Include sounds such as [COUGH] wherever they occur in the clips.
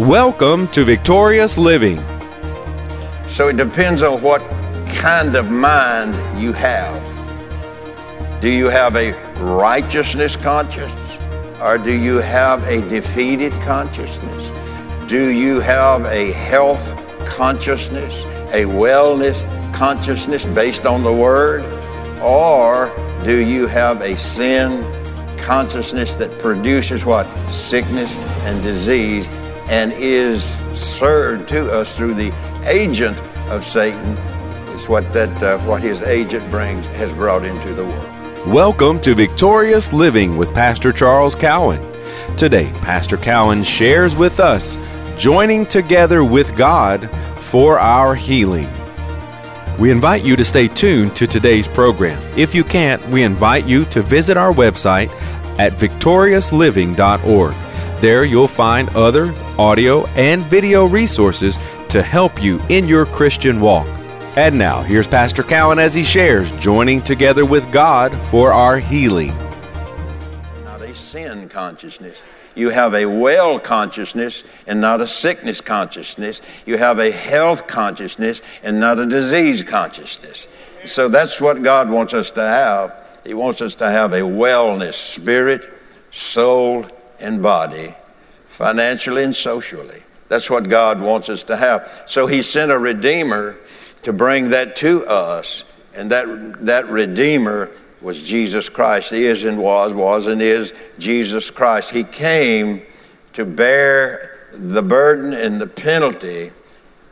Welcome to Victorious Living. So it depends on what kind of mind you have. Do you have a righteousness conscience or do you have a defeated consciousness? Do you have a health consciousness, a wellness consciousness based on the Word? Or do you have a sin consciousness that produces what? Sickness and disease and is served to us through the agent of Satan. It's what that uh, what his agent brings has brought into the world. Welcome to Victorious Living with Pastor Charles Cowan. Today, Pastor Cowan shares with us joining together with God for our healing. We invite you to stay tuned to today's program. If you can't, we invite you to visit our website at victoriousliving.org. There you'll find other audio and video resources to help you in your Christian walk. And now, here's Pastor Cowan as he shares joining together with God for our healing. Not a sin consciousness. You have a well consciousness and not a sickness consciousness. You have a health consciousness and not a disease consciousness. So that's what God wants us to have. He wants us to have a wellness, spirit, soul, and body, financially and socially. That's what God wants us to have. So He sent a Redeemer to bring that to us, and that, that Redeemer was Jesus Christ. He is and was, was and is Jesus Christ. He came to bear the burden and the penalty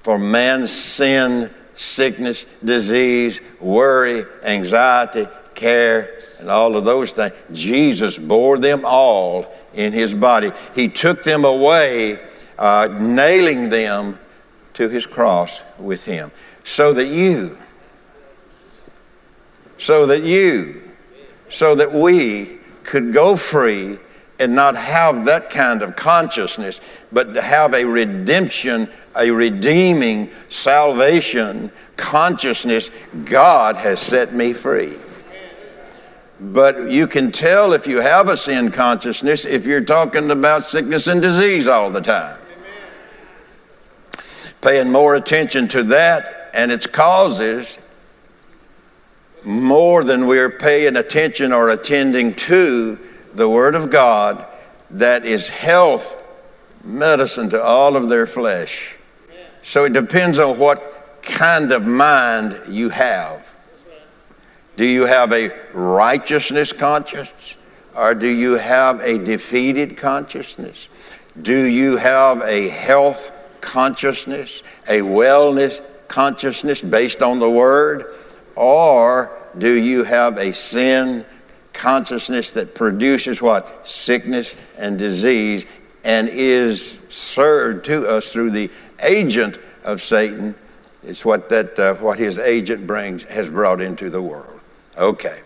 for man's sin, sickness, disease, worry, anxiety, care, and all of those things. Jesus bore them all in his body. He took them away, uh, nailing them to his cross with him, so that you, so that you, so that we could go free and not have that kind of consciousness, but to have a redemption, a redeeming salvation consciousness. God has set me free. But you can tell if you have a sin consciousness if you're talking about sickness and disease all the time. Paying more attention to that and its causes more than we're paying attention or attending to the Word of God that is health medicine to all of their flesh. So it depends on what kind of mind you have. Do you have a righteousness conscience or do you have a defeated consciousness? Do you have a health consciousness, a wellness consciousness based on the Word? Or do you have a sin consciousness that produces what? Sickness and disease and is served to us through the agent of Satan. It's what that uh, what his agent brings has brought into the world. Okay.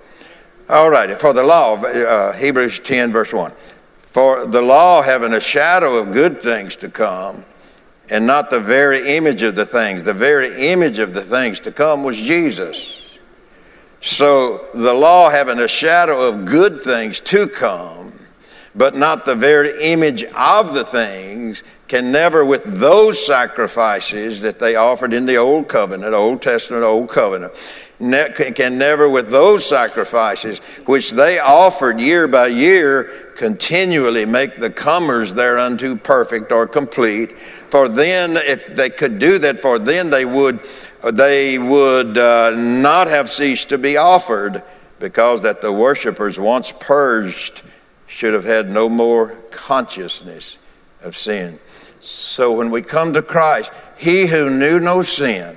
All right. For the law, uh, Hebrews 10, verse 1. For the law having a shadow of good things to come, and not the very image of the things. The very image of the things to come was Jesus. So the law having a shadow of good things to come, but not the very image of the things, can never, with those sacrifices that they offered in the Old Covenant, Old Testament, Old Covenant, can never, with those sacrifices, which they offered year by year, continually make the comers thereunto perfect or complete. For then, if they could do that, for then they would, they would uh, not have ceased to be offered, because that the worshippers, once purged, should have had no more consciousness of sin. So when we come to Christ, he who knew no sin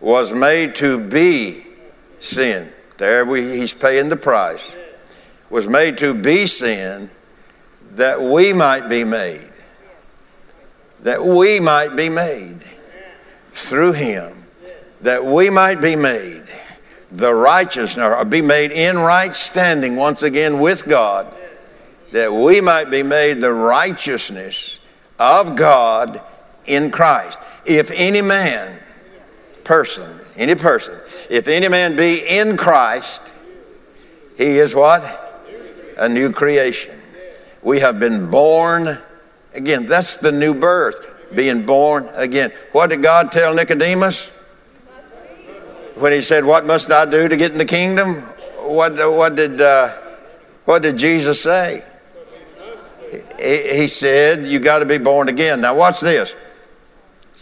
was made to be sin. There we, he's paying the price. Was made to be sin that we might be made. That we might be made through him. That we might be made the righteousness, or be made in right standing once again with God. That we might be made the righteousness of God in Christ. If any man person, any person, if any man be in Christ, he is what? A new creation. We have been born Again, that's the new birth, being born again. What did God tell Nicodemus? When he said, What must I do to get in the kingdom? What, what, did, uh, what did Jesus say? He, he said, You got to be born again. Now, watch this.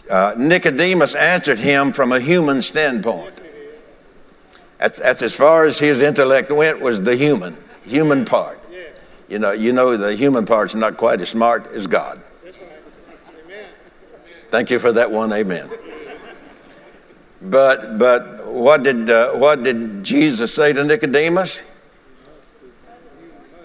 Uh, Nicodemus answered him from a human standpoint. That's, that's as far as his intellect went was the human, human part. You know, you know the human part's not quite as smart as God. Thank you for that one, amen. But but what did uh, what did Jesus say to Nicodemus?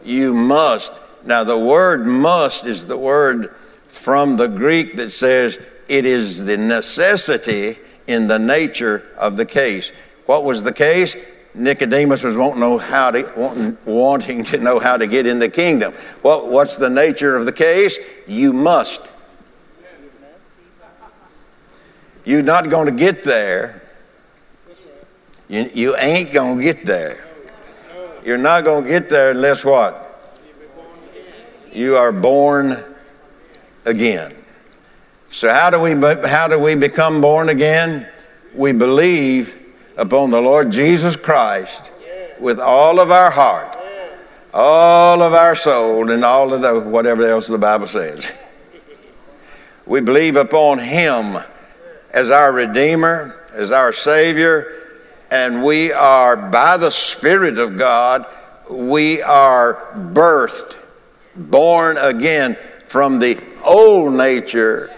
You must. Now the word must is the word from the Greek that says it is the necessity in the nature of the case. What was the case? Nicodemus was wanting, know how to, wanting, wanting to know how to get in the kingdom. Well, what's the nature of the case? You must. You're not going to get there. You, you ain't going to get there. You're not going to get there unless what? You are born again. So how do we how do we become born again? We believe upon the Lord Jesus Christ with all of our heart, all of our soul, and all of the whatever else the Bible says. We believe upon Him as our Redeemer, as our Savior, and we are, by the Spirit of God, we are birthed, born again from the old nature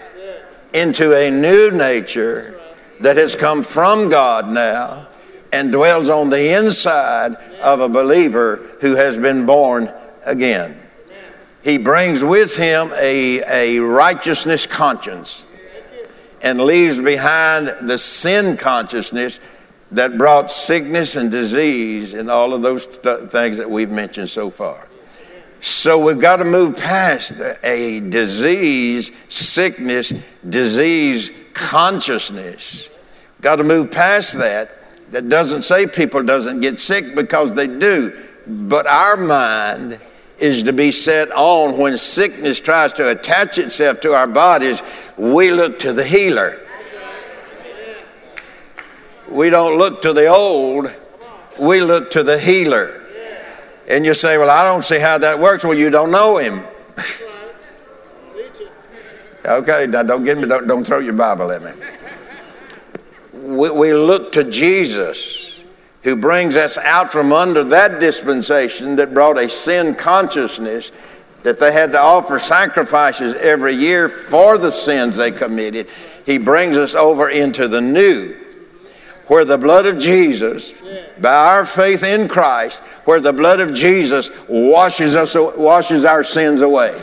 into a new nature that has come from God now and dwells on the inside of a believer who has been born again. He brings with him a, a righteousness conscience and leaves behind the sin consciousness that brought sickness and disease and all of those th- things that we've mentioned so far. So we've got to move past a disease, sickness, disease consciousness. Got to move past that. That doesn't say people doesn't get sick because they do. But our mind is to be set on when sickness tries to attach itself to our bodies, we look to the healer. We don't look to the old, we look to the healer. And you say, Well, I don't see how that works. Well, you don't know him. Okay, now don't give me, don't, don't throw your Bible at me. We, we look to Jesus, who brings us out from under that dispensation that brought a sin consciousness that they had to offer sacrifices every year for the sins they committed. He brings us over into the new, where the blood of Jesus, by our faith in Christ, where the blood of Jesus washes us washes our sins away.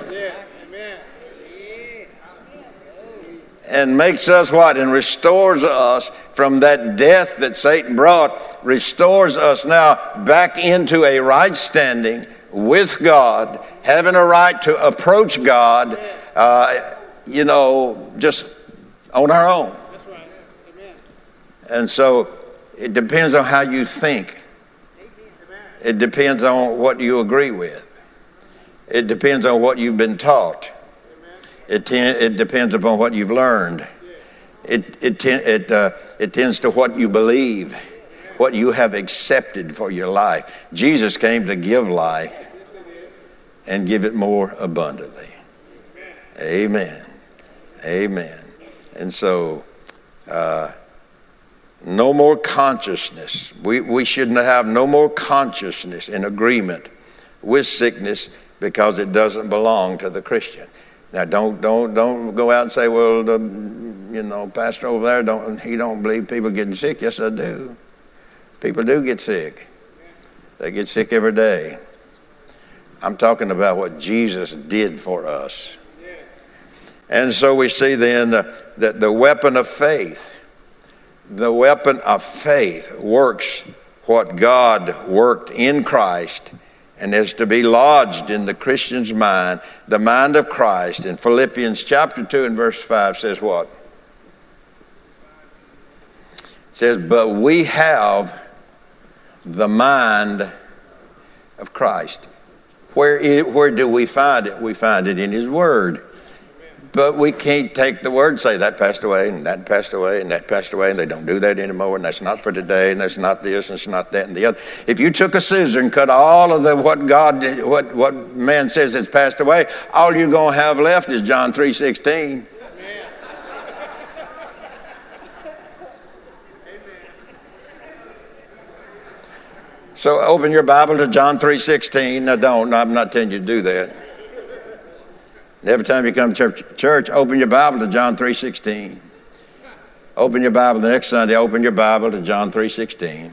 and makes us what? And restores us from that death that Satan brought, restores us now back into a right standing with God, having a right to approach God, uh, you know, just on our own. And so it depends on how you think. It depends on what you agree with. It depends on what you've been taught. It, it depends upon what you've learned. It, it, it, uh, it tends to what you believe, what you have accepted for your life. Jesus came to give life and give it more abundantly. Amen. Amen. And so, uh, no more consciousness. We, we shouldn't have no more consciousness in agreement with sickness because it doesn't belong to the Christian. Now, don't don't don't go out and say, "Well, the, you know, pastor over there don't he don't believe people getting sick." Yes, I do. People do get sick. They get sick every day. I'm talking about what Jesus did for us. And so we see then that the weapon of faith, the weapon of faith works what God worked in Christ and is to be lodged in the Christian's mind, the mind of Christ. In Philippians chapter 2 and verse 5 says what? It says, But we have the mind of Christ. Where, where do we find it? We find it in His Word. But we can't take the word and say that passed away and that passed away and that passed away and they don't do that anymore and that's not for today and that's not this and it's not that and the other. If you took a scissor and cut all of the what God what what man says has passed away, all you're gonna have left is John three sixteen. So open your Bible to John 3.16. Now don't, I'm not telling you to do that. Every time you come to church, church open your Bible to John 3.16. Open your Bible the next Sunday, open your Bible to John 3.16.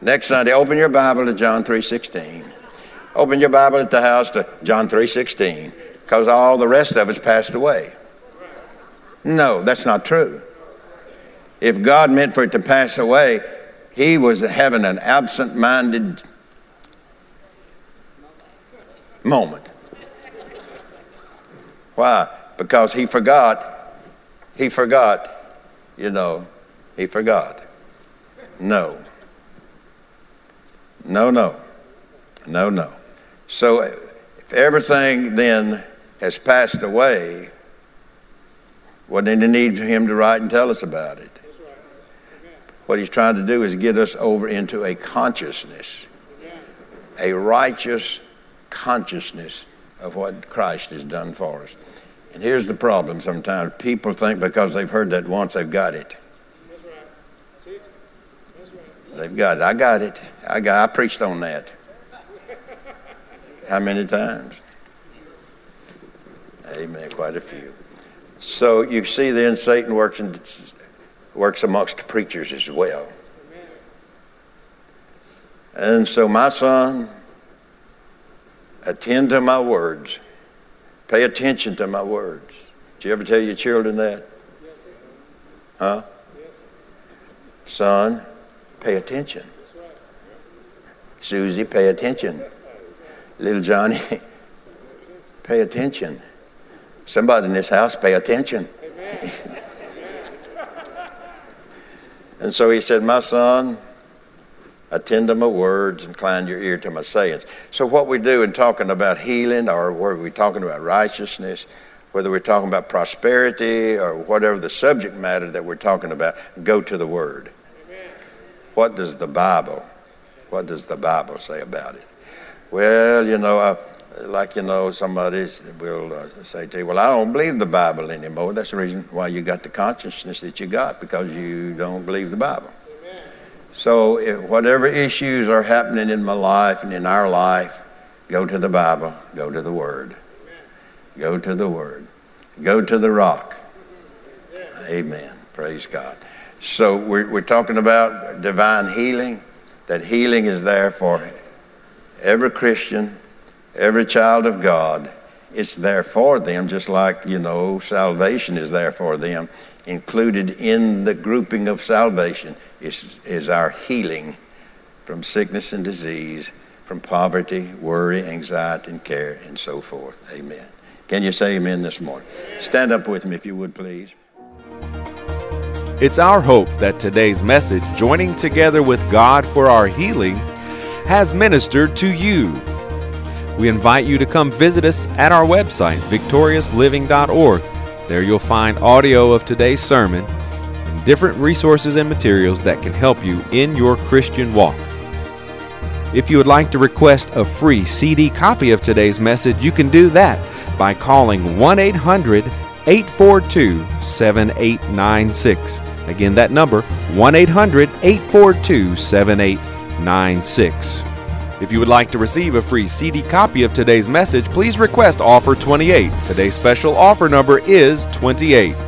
Next Sunday, open your Bible to John 3.16. Open your Bible at the house to John 3.16 because all the rest of it's passed away. No, that's not true. If God meant for it to pass away, he was having an absent minded moment. Why? Because he forgot. He forgot. You know, he forgot. No. No, no. No, no. So if everything then has passed away, what did he need for him to write and tell us about it? What he's trying to do is get us over into a consciousness, a righteous consciousness of what Christ has done for us. And here's the problem sometimes people think because they've heard that once, they've got it. They've got it. I got it. I got I preached on that. How many times? Amen. Quite a few. So you see then Satan works in works amongst preachers as well. And so, my son, attend to my words. Pay attention to my words. Did you ever tell your children that? Yes, sir. Huh? Yes, sir. Son, pay attention. That's right. Susie, pay attention. Little Johnny, [LAUGHS] pay attention. Somebody in this house, pay attention. Amen. [LAUGHS] And so he said, My son, attend to my words, incline your ear to my sayings. So, what we do in talking about healing, or whether we're talking about righteousness, whether we're talking about prosperity, or whatever the subject matter that we're talking about, go to the Word. What does the Bible, what does the Bible say about it? Well, you know, uh, like you know, somebody will uh, say to you, "Well, I don't believe the Bible anymore." That's the reason why you got the consciousness that you got because you don't believe the Bible. So, if whatever issues are happening in my life and in our life, go to the Bible, go to the Word, go to the Word, go to the rock. Amen. Praise God. So, we're, we're talking about divine healing, that healing is there for every Christian, every child of God. It's there for them, just like, you know, salvation is there for them. Included in the grouping of salvation is, is our healing from sickness and disease, from poverty, worry, anxiety, and care, and so forth. Amen. Can you say amen this morning? Stand up with me if you would, please. It's our hope that today's message, joining together with God for our healing, has ministered to you. We invite you to come visit us at our website, victoriousliving.org. There you'll find audio of today's sermon different resources and materials that can help you in your Christian walk. If you would like to request a free CD copy of today's message, you can do that by calling 1 800 842 7896. Again, that number 1 800 842 7896. If you would like to receive a free CD copy of today's message, please request offer 28. Today's special offer number is 28.